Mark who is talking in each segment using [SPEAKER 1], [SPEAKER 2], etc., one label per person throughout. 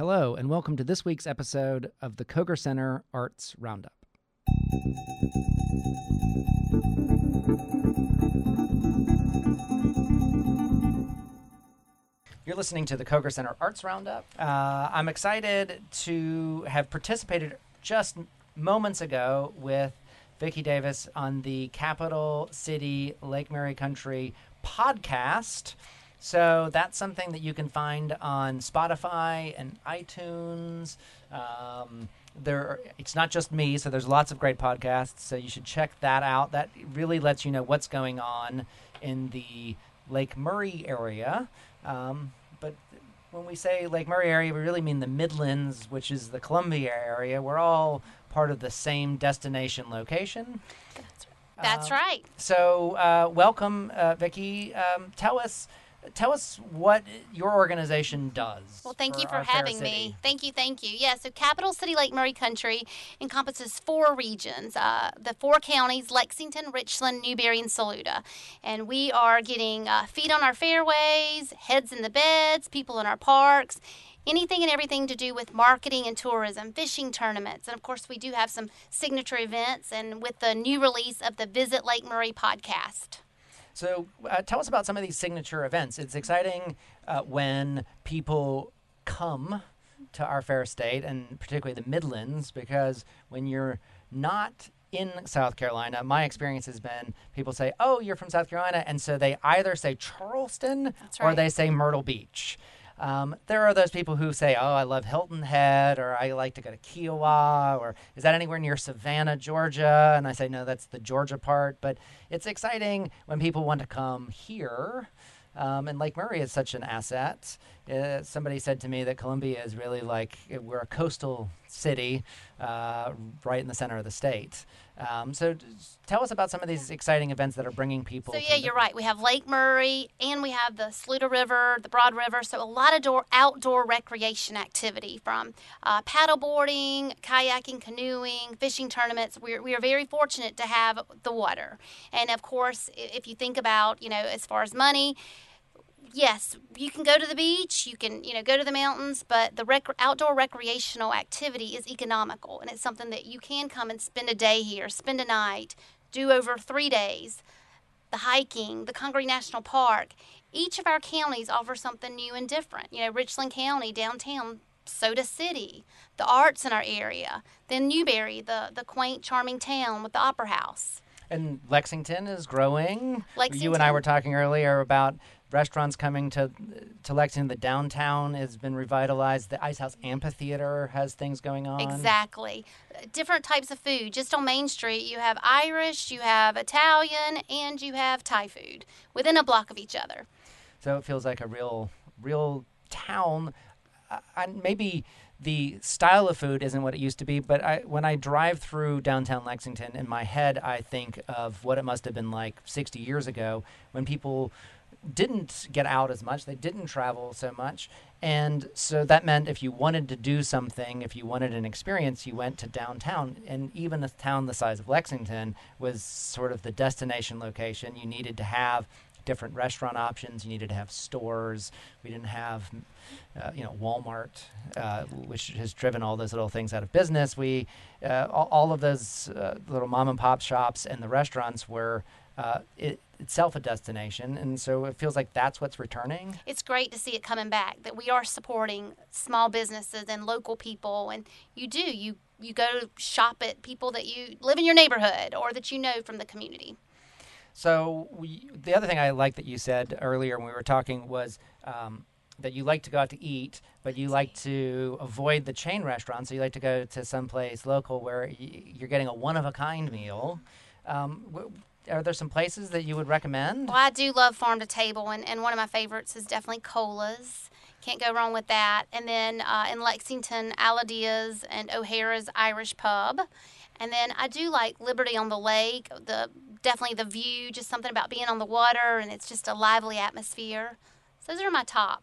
[SPEAKER 1] Hello, and welcome to this week's episode of the Koger Center Arts Roundup. You're listening to the Koger Center Arts Roundup. Uh, I'm excited to have participated just moments ago with Vicki Davis on the Capital City Lake Murray Country podcast. So that's something that you can find on Spotify and iTunes. Um, there, it's not just me, so there's lots of great podcasts. So you should check that out. That really lets you know what's going on in the Lake Murray area. Um, but when we say Lake Murray area, we really mean the Midlands, which is the Columbia area. We're all part of the same destination location.
[SPEAKER 2] That's
[SPEAKER 1] Um,
[SPEAKER 2] right.
[SPEAKER 1] So, uh, welcome, uh, Vicki. Um, tell us, tell us what your organization does.
[SPEAKER 2] Well, thank you for having me. Thank you, thank you. Yeah, so Capital City Lake Murray Country encompasses four regions uh, the four counties Lexington, Richland, Newberry, and Saluda. And we are getting uh, feet on our fairways, heads in the beds, people in our parks. Anything and everything to do with marketing and tourism, fishing tournaments, and of course, we do have some signature events. And with the new release of the Visit Lake Murray podcast.
[SPEAKER 1] So, uh, tell us about some of these signature events. It's exciting uh, when people come to our fair state, and particularly the Midlands, because when you're not in South Carolina, my experience has been people say, "Oh, you're from South Carolina," and so they either say Charleston
[SPEAKER 2] That's
[SPEAKER 1] or they say Myrtle Beach. Um, there are those people who say, "Oh, I love Hilton Head," or "I like to go to Kiawah," or "Is that anywhere near Savannah, Georgia?" And I say, "No, that's the Georgia part." But it's exciting when people want to come here. Um, and Lake Murray is such an asset. Uh, somebody said to me that Columbia is really like we're a coastal city, uh, right in the center of the state. Um, so, tell us about some of these exciting events that are bringing people.
[SPEAKER 2] So yeah,
[SPEAKER 1] the-
[SPEAKER 2] you're right. We have Lake Murray and we have the Saluda River, the Broad River. So a lot of door, outdoor recreation activity from uh, paddle boarding, kayaking, canoeing, fishing tournaments. We're, we are very fortunate to have the water. And of course, if you think about, you know, as far as money, yes, you can go to the beach, you can, you know, go to the mountains, but the rec- outdoor recreational activity is economical and it's something that you can come and spend a day here, spend a night, do over 3 days. The hiking, the Congaree National Park, each of our counties offer something new and different. You know, Richland County downtown, Soda City, the arts in our area, then Newberry, the the quaint, charming town with the Opera House.
[SPEAKER 1] And Lexington is growing. You and I were talking earlier about restaurants coming to to Lexington. The downtown has been revitalized. The Ice House Amphitheater has things going on.
[SPEAKER 2] Exactly. Uh, Different types of food. Just on Main Street, you have Irish, you have Italian, and you have Thai food within a block of each other.
[SPEAKER 1] So it feels like a real, real town. Uh, and maybe the style of food isn't what it used to be, but I, when I drive through downtown Lexington, in my head, I think of what it must have been like 60 years ago when people didn't get out as much, they didn't travel so much. And so that meant if you wanted to do something, if you wanted an experience, you went to downtown. And even a town the size of Lexington was sort of the destination location. You needed to have different restaurant options. You needed to have stores. We didn't have, uh, you know, Walmart, uh, which has driven all those little things out of business. We, uh, all, of those uh, little mom and pop shops and the restaurants were uh, it, itself a destination, and so it feels like that's what's returning.
[SPEAKER 2] It's great to see it coming back. That we are supporting small businesses and local people, and you do you you go shop at people that you live in your neighborhood or that you know from the community.
[SPEAKER 1] So we, the other thing I like that you said earlier when we were talking was um, that you like to go out to eat, but you like to avoid the chain restaurants. So you like to go to someplace local where y- you're getting a one of a kind meal. Um, w- are there some places that you would recommend?
[SPEAKER 2] Well, I do love farm to table, and, and one of my favorites is definitely Cola's. Can't go wrong with that. And then uh, in Lexington, Alodia's and O'Hara's Irish Pub. And then I do like Liberty on the Lake. The definitely the view, just something about being on the water, and it's just a lively atmosphere. So those are my top.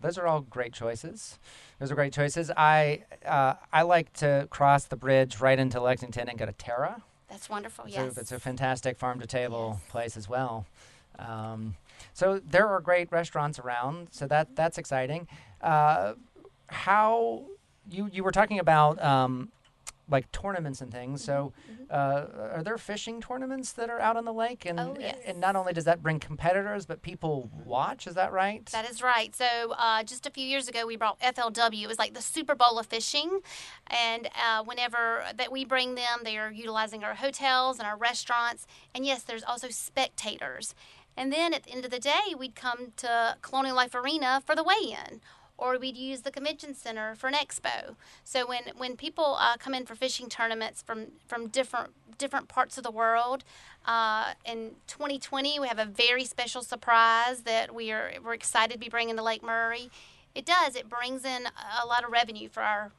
[SPEAKER 1] Those are all great choices. Those are great choices. I uh, I like to cross the bridge right into Lexington and go to Terra.
[SPEAKER 2] That's wonderful.
[SPEAKER 1] So
[SPEAKER 2] Yes.
[SPEAKER 1] it's a fantastic farm to table
[SPEAKER 2] Yes.
[SPEAKER 1] place as well. Um, so there are great restaurants around. So that that's exciting. Uh, how you you were talking about um, like tournaments and things. So,
[SPEAKER 2] Mm-hmm.
[SPEAKER 1] uh, are there fishing tournaments that are out on the lake? And
[SPEAKER 2] Oh, yes.
[SPEAKER 1] and not only does that bring competitors, but people watch. Is that right?
[SPEAKER 2] That is right. So uh, just a few years ago, we brought FLW. It was like the Super Bowl of fishing, and uh, whenever that we bring them, they are utilizing our hotels and our restaurants. And yes, there's also spectators. And then at the end of the day, we'd come to Colonial Life Arena for the weigh-in. Or we'd use the convention center for an expo. So when, when people uh, come in for fishing tournaments from, from different different parts of the world, uh, in 2020 we have a very special surprise that we are we're excited to be bringing to Lake Murray. It does. It brings in a lot of revenue for our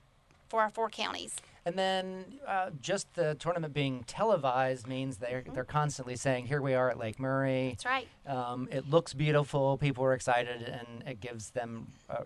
[SPEAKER 2] for our four counties.
[SPEAKER 1] And then uh, just the tournament being televised means they're
[SPEAKER 2] Mm-hmm.
[SPEAKER 1] they're constantly saying, "Here we are at Lake Murray."
[SPEAKER 2] That's right.
[SPEAKER 1] Um, it looks beautiful. People are excited, and it gives them a,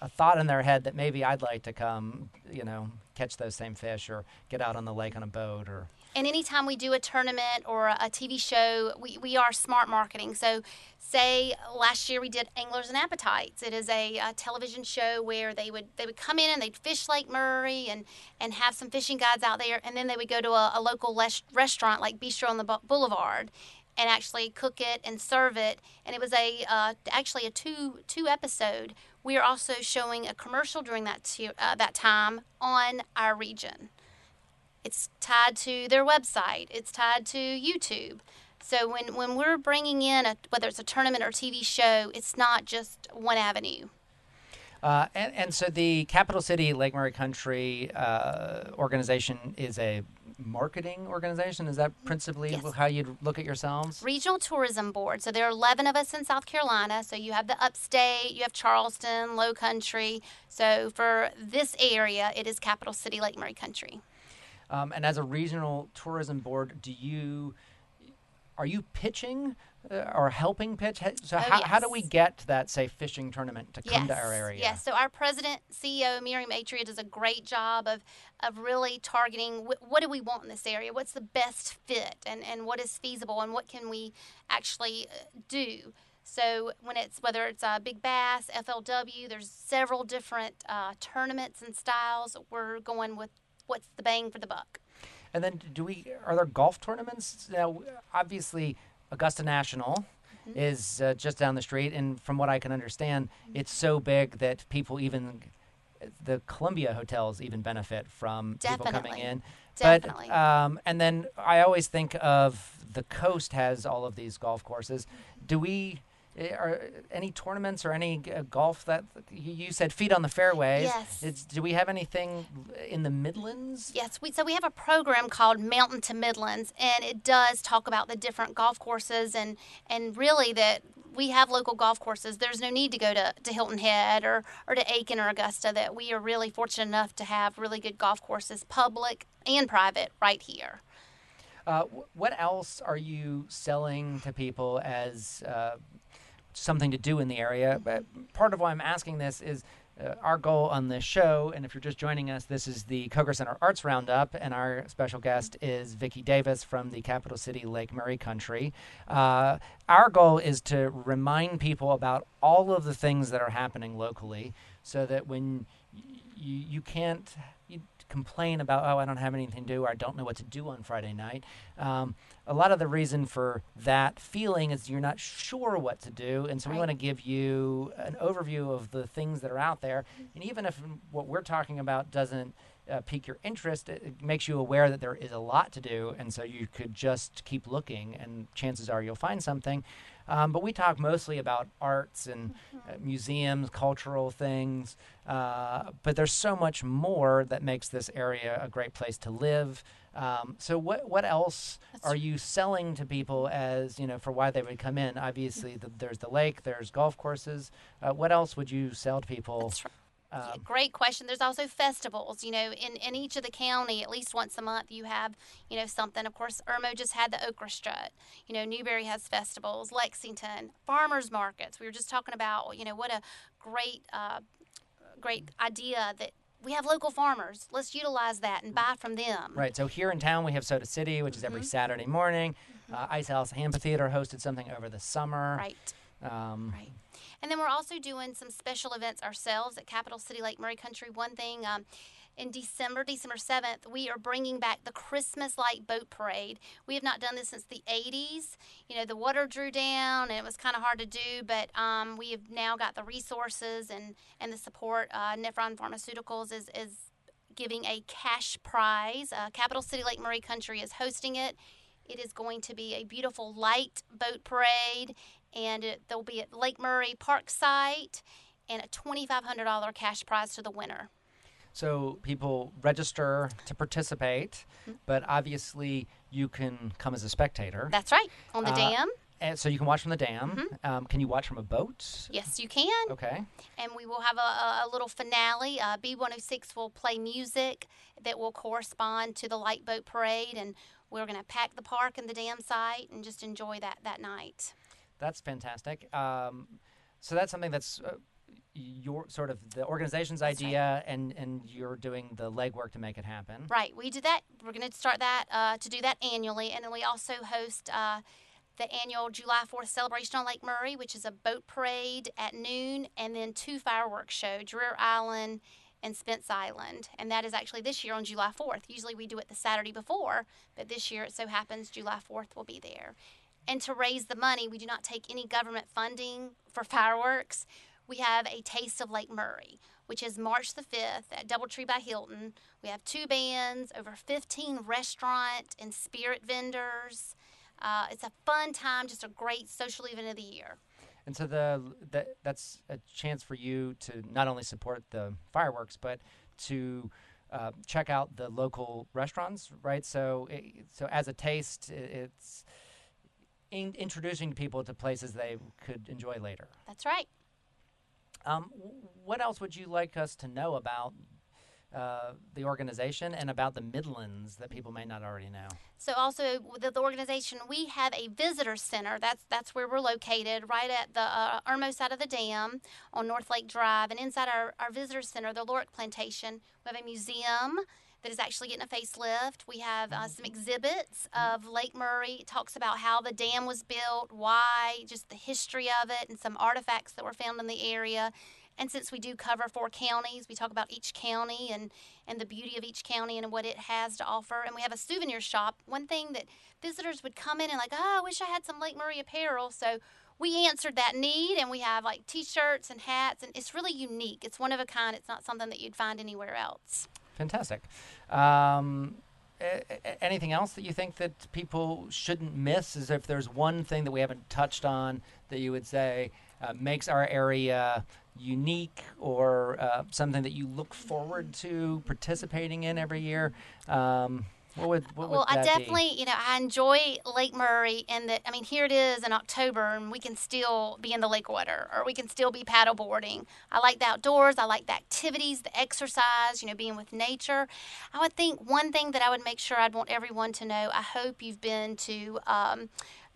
[SPEAKER 1] a thought in their head that maybe I'd like to come, you know, catch those same fish or get out on the lake on a boat or.
[SPEAKER 2] And anytime we do a tournament or a TV show, we, we are smart marketing. So, say last year we did Anglers and Appetites. It is a, uh television show where they would they would come in and they'd fish Lake Murray and and have some fishing guides out there, and then they would go to a, a local les- restaurant like Bistro on the Boulevard. And actually cook it and serve it, and it was a uh, actually a two two episode. We are also showing a commercial during that t- uh, that time on our region. It's tied to their website. It's tied to YouTube. So when, when we're bringing in a, whether it's a tournament or TV show, it's not just one avenue.
[SPEAKER 1] Uh, and, and so the Capital City Lake Murray Country uh, organization is a marketing organization. Is that principally
[SPEAKER 2] Yes.
[SPEAKER 1] how you'd look at yourselves?
[SPEAKER 2] Regional Tourism Board. So there are 11 of us in South Carolina. So you have the upstate, you have Charleston, Low Country. So for this area, it is Capital City Lake Murray Country.
[SPEAKER 1] Um, and as a regional tourism board, do you are you pitching uh, or helping pitch? So
[SPEAKER 2] Oh,
[SPEAKER 1] how, how do we get that say fishing tournament to come
[SPEAKER 2] yes.
[SPEAKER 1] to our area?
[SPEAKER 2] Yes. So our president, CEO Miriam Atria does a great job of of really targeting wh- what do we want in this area? What's the best fit, and and what is feasible, and what can we actually uh, do? So when it's whether it's uh, Big Bass, FLW, there's several different uh, tournaments and styles. We're going with what's the bang for the buck.
[SPEAKER 1] And then do we are there golf tournaments? Now, obviously, Augusta National
[SPEAKER 2] Mm-hmm.
[SPEAKER 1] is uh, just down the street, and from what I can understand, it's so big that people even the Columbia hotels even benefit from people coming in.
[SPEAKER 2] Definitely.
[SPEAKER 1] But um, and then I always think of the coast has all of these golf courses. Do we? Eh, Are any tournaments or any uh, golf that you you said feet on the fairways?
[SPEAKER 2] Yes.
[SPEAKER 1] It's, do we have anything in the Midlands?
[SPEAKER 2] Yes, we so we have a program called Mountain to Midlands, and it does talk about the different golf courses and and really that we have local golf courses. There's no need to go to, to Hilton Head or, or to Aiken or Augusta. That we are really fortunate enough to have really good golf courses, public and private, right here.
[SPEAKER 1] Uh, what else are you selling to people as uh, something to do in the area? But part of why I'm asking this is uh, our goal on this show, and if you're just joining us, this is the Koger Center Arts Roundup, and our special guest is Vicki Davis from the capital city Lake Murray country. Uh, our goal is to remind people about all of the things that are happening locally, so that when y- you can't complain about oh I don't have anything to do or I don't know what to do on Friday night. Um, a lot of the reason for that feeling is you're not sure what to do, and so we want to give you an overview of the things that are out there. And even if what we're talking about doesn't uh, pique your interest, it, it makes you aware that there is a lot to do, and so you could just keep looking, and chances are you'll find something. Um, but we talk mostly about arts and uh, museums, cultural things. Uh, but there's so much more that makes this area a great place to live. Um, so what what else
[SPEAKER 2] That's
[SPEAKER 1] are you selling to people as you know for why they would come in? Obviously, the, there's the lake, there's golf courses. Uh, what else would you sell to people?
[SPEAKER 2] Right.
[SPEAKER 1] Um,
[SPEAKER 2] great question. There's also festivals. You know, in, in each of the county, at least once a month, you have you know something. Of course, Irmo just had the Okra Strut. You know, Newberry has festivals. Lexington, farmers markets. We were just talking about you know what a great uh, great idea that we have local farmers. Let's utilize that and buy from them.
[SPEAKER 1] Right. So here in town, we have Soda City, which is
[SPEAKER 2] Mm-hmm.
[SPEAKER 1] every Saturday morning. Uh, Ice House Amphitheater hosted something over the summer.
[SPEAKER 2] Right.
[SPEAKER 1] Um,
[SPEAKER 2] Right. And then we're also doing some special events ourselves at Capital City Lake Murray Country. One thing um, in December, December 7th, we are bringing back the Christmas Light Boat Parade. We have not done this since the 80s. You know, the water drew down and it was kind of hard to do, but um, we have now got the resources and, and the support. Uh, Nephron Pharmaceuticals is, is giving a cash prize. Uh, Capital City Lake Murray Country is hosting it. It is going to be a beautiful light boat parade, and it, they'll be at Lake Murray Park site and a $2,500 cash prize to the winner.
[SPEAKER 1] So people register to participate,
[SPEAKER 2] Mm-hmm.
[SPEAKER 1] but obviously you can come as a spectator.
[SPEAKER 2] That's right, on the
[SPEAKER 1] Uh,
[SPEAKER 2] dam.
[SPEAKER 1] And so you can watch from the dam.
[SPEAKER 2] Mm-hmm.
[SPEAKER 1] Um, can you watch from a boat?
[SPEAKER 2] Yes, you can.
[SPEAKER 1] Okay.
[SPEAKER 2] And we will have a, a, a little finale. Uh, B106 will play music that will correspond to the light boat parade, and we're going to pack the park and the dam site and just enjoy that, that night.
[SPEAKER 1] That's fantastic. Um, so that's something that's uh, your sort of the organization's
[SPEAKER 2] That's right.
[SPEAKER 1] idea, and and you're doing the legwork to make it happen.
[SPEAKER 2] Right, we do that. We're going to start that uh, to do that annually, and then we also host uh, the annual July Fourth celebration on Lake Murray, which is a boat parade at noon, and then two fireworks show, Dreher Island and Spence Island, and that is actually this year on July Fourth. Usually we do it the Saturday before, but this year it so happens July Fourth will be there. And to raise the money, we do not take any government funding for fireworks. We have a Taste of Lake Murray, which is March the 5th at Doubletree by Hilton. We have two bands, over 15 restaurant and spirit vendors. Uh, it's a fun time, just a great social event of the year.
[SPEAKER 1] And so the, the that's a chance for you to not only support the fireworks, but to uh, check out the local restaurants, right? So, it, so as a taste, i it's in, introducing people to places they could enjoy later.
[SPEAKER 2] That's right.
[SPEAKER 1] Um, what else would you like us to know about uh, the organization and about the Midlands that people may not already know?
[SPEAKER 2] So also with the organization, we have a visitor center. That's that's where we're located, right at the uh, Irmo side of the dam on North Lake Drive. And inside our, our visitor center, the Lorick Plantation, we have a museum that is actually getting a facelift. We have uh, some exhibits of Lake Murray. It talks about how the dam was built, why, just the history of it, and some artifacts that were found in the area. And since we do cover four counties, we talk about each county and, and the beauty of each county and what it has to offer. And we have a souvenir shop. One thing that visitors would come in and like, oh, I wish I had some Lake Murray apparel. So we answered that need and we have like t-shirts and hats and it's really unique. It's one of a kind. It's not something that you'd find anywhere else.
[SPEAKER 1] Fantastic. Um, anything else that you think that people shouldn't miss? Is if there's one thing that we haven't touched on that you would say uh, makes our area unique or uh, something that you look forward to participating in every year? Um, what would what
[SPEAKER 2] well,
[SPEAKER 1] would
[SPEAKER 2] I definitely, you know, I enjoy Lake Murray, and that I mean, here it is in October, and we can still be in the lake water, or we can still be paddle boarding. I like the outdoors. I like the activities, the exercise. You know, being with nature. I would think one thing that I would make sure I'd want everyone to know. I hope you've been to. Um,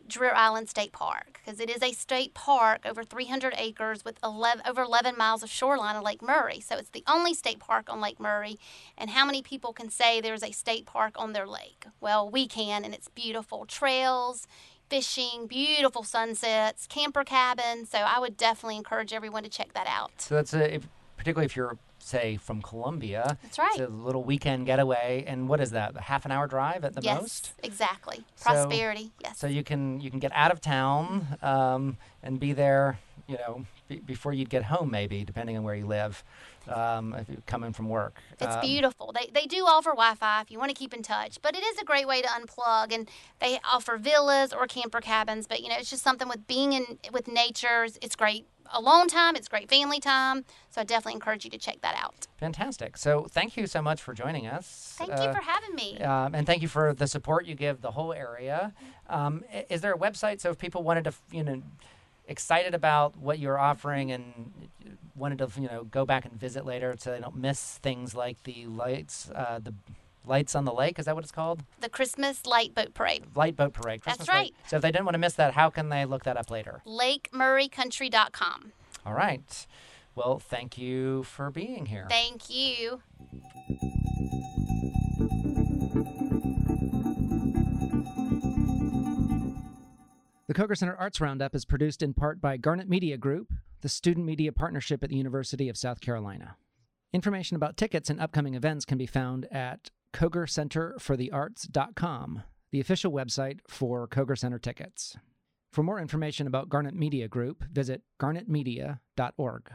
[SPEAKER 2] Dreher Island State Park because it is a state park over 300 acres with 11, over 11 miles of shoreline of Lake Murray. So it's the only state park on Lake Murray. And how many people can say there's a state park on their lake? Well, we can, and it's beautiful trails, fishing, beautiful sunsets, camper cabins. So I would definitely encourage everyone to check that out.
[SPEAKER 1] So that's a, if, particularly if you're say from Columbia.
[SPEAKER 2] That's right.
[SPEAKER 1] It's a little weekend getaway, and what is that? A half an hour drive at the
[SPEAKER 2] yes,
[SPEAKER 1] most.
[SPEAKER 2] exactly.
[SPEAKER 1] So-
[SPEAKER 2] Prosperity. yes.
[SPEAKER 1] So you can you can get out of town um, and be there, you know, be, before you'd get home, maybe depending on where you live, um, if you're coming from work.
[SPEAKER 2] It's
[SPEAKER 1] Um,
[SPEAKER 2] beautiful. They, they do offer Wi Fi if you want to keep in touch, but it is a great way to unplug. And they offer villas or camper cabins. But you know, it's just something with being in with nature. It's great alone time. It's great family time. So I definitely encourage you to check that out.
[SPEAKER 1] Fantastic. So thank you so much for joining us.
[SPEAKER 2] Thank
[SPEAKER 1] Uh,
[SPEAKER 2] you for having me.
[SPEAKER 1] Um, and thank you for the support you give the whole area. Um, is there a website so if people wanted to, you know, excited about what you're offering and wanted to, you know, go back and visit later so they don't miss things like the lights, uh, the lights on the lake? Is that what it's called?
[SPEAKER 2] The Christmas Light Boat Parade.
[SPEAKER 1] Light boat parade.
[SPEAKER 2] That's
[SPEAKER 1] Christmas light.
[SPEAKER 2] right.
[SPEAKER 1] So if they didn't want to miss that, how can they look that up later?
[SPEAKER 2] LakeMurrayCountry.com.
[SPEAKER 1] All right. Well, thank you for being here.
[SPEAKER 2] Thank you.
[SPEAKER 1] The Koger Center Arts Roundup is produced in part by Garnet Media Group, the student media partnership at the University of South Carolina. Information about tickets and upcoming events can be found at kogercenterforthearts.com, the official website for Koger Center tickets. For more information about Garnet Media Group, visit garnetmedia.org.